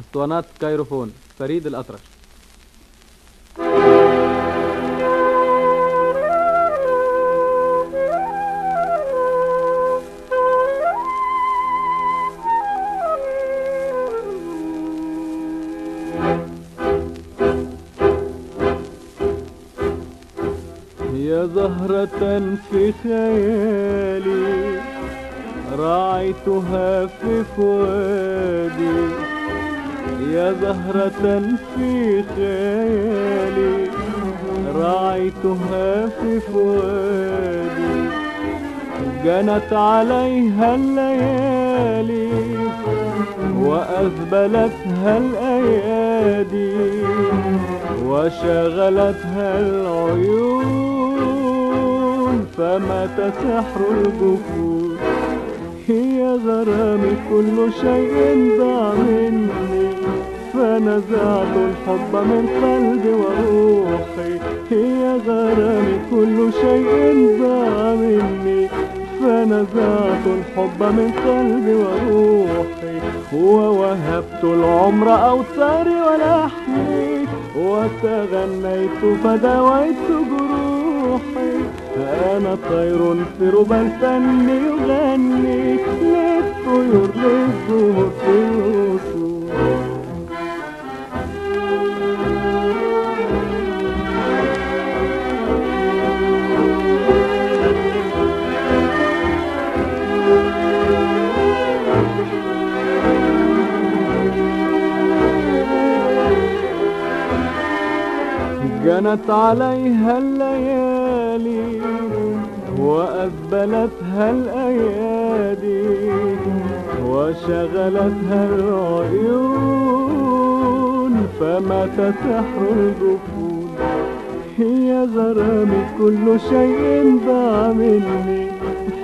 اسطوانات كايروفون فريد الأطرش. جنت عليها الليالي وأذبلتها الأيادي وشغلتها العيون فمات سحر الجفون هي غرامي كل شيء ضاع مني فنزعت الحب من قلبي وروحي. هي غرامي كل شيء ضاع مني فنزعت الحب من قلبي وروحي. ووهبت العمر أوتاري ولحمي وتغنيت فدويت جروحي. أنا طير في ربى الفن يغني للطيور للزهور في جنت عليها الليالي وأذبلتها الأيادي وشغلتها العيون فمات سحر الجفون هي غرامي كل شيء ضاع مني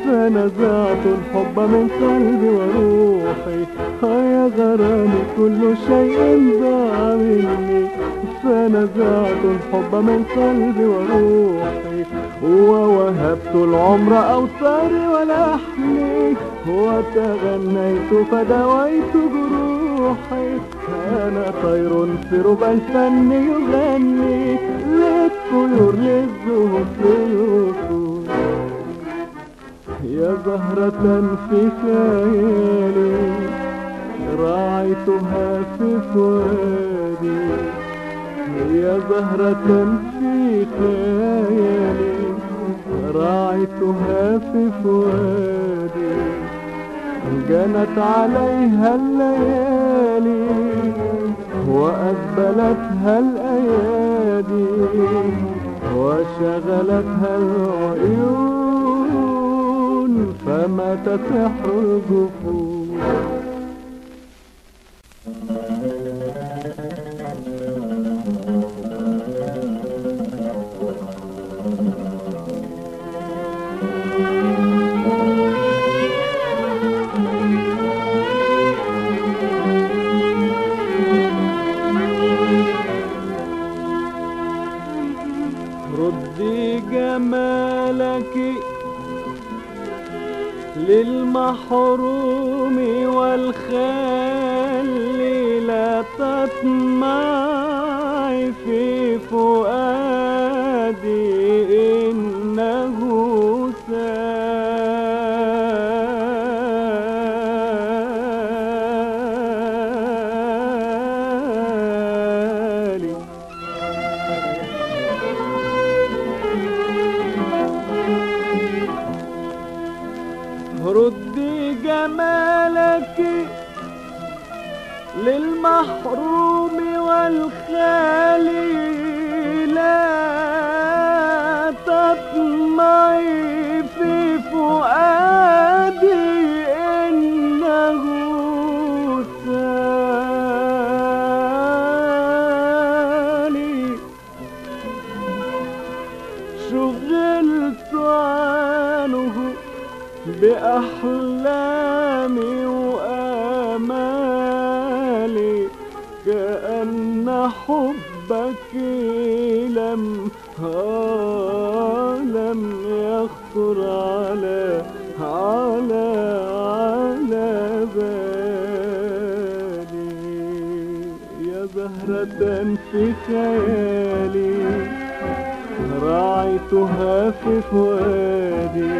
فنزعت الحب من قلبي وروحي. يا غرامي كل شيء ضاع مني فنزعت الحب من قلبي وروحي. ووهبت العمر أوتاري ولحمي. وتغنيت فدويت جروحي. أنا طير في ربى الفن يغني للطيور للزهور يا زهرة في خيالي راعيتها في فؤادي. يا زهرة في خيالي راعيتها في فؤادي. جنت عليها الليالي وأذبلتها الأيادي وشغلتها العيون فمات سحر الجفون للمحروم والخال لا تطمعي بأحلامي وآمالي كأن حبك لم لم يخطر على على على بالي. زهرة في خيالي راعيتها في فؤادي.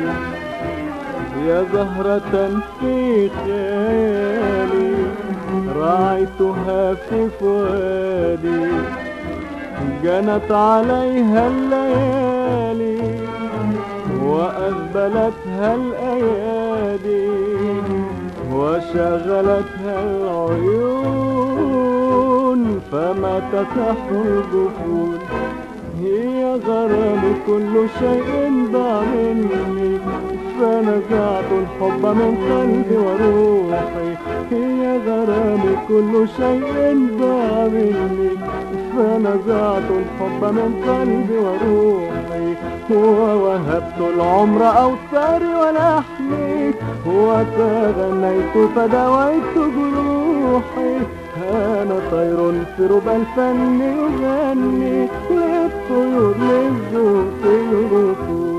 يا زهرة في خيالي راعيتها في فؤادي جنت عليها الليالي وأذبلتها الأيادي وشغلتها العيون فما تفتح الجفون. هي غرامي كل شيء ضاع مني فنزعت الحب من قلبي وروحي. هي غرامي كل شيء ضاع مني فنزعت الحب من قلبي وروحي. ووهبت العمر أوتاري ولحمي. وتغنيت فدويت جروحي أنا طير في ربى الفن يغني. للطيور للذوق الركود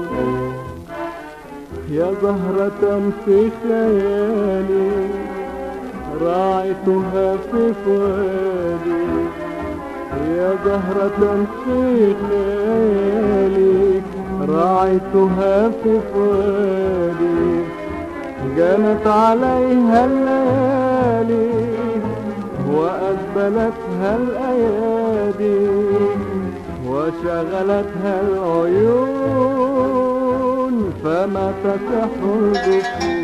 يا زهرة في خيالي راعيتها في فؤادي. يا زهرة في خيالي راعيتها في فؤادي. جنت عليها الليالي وأقبلتها الأيادي وشغلتها العيون. تسح الجفون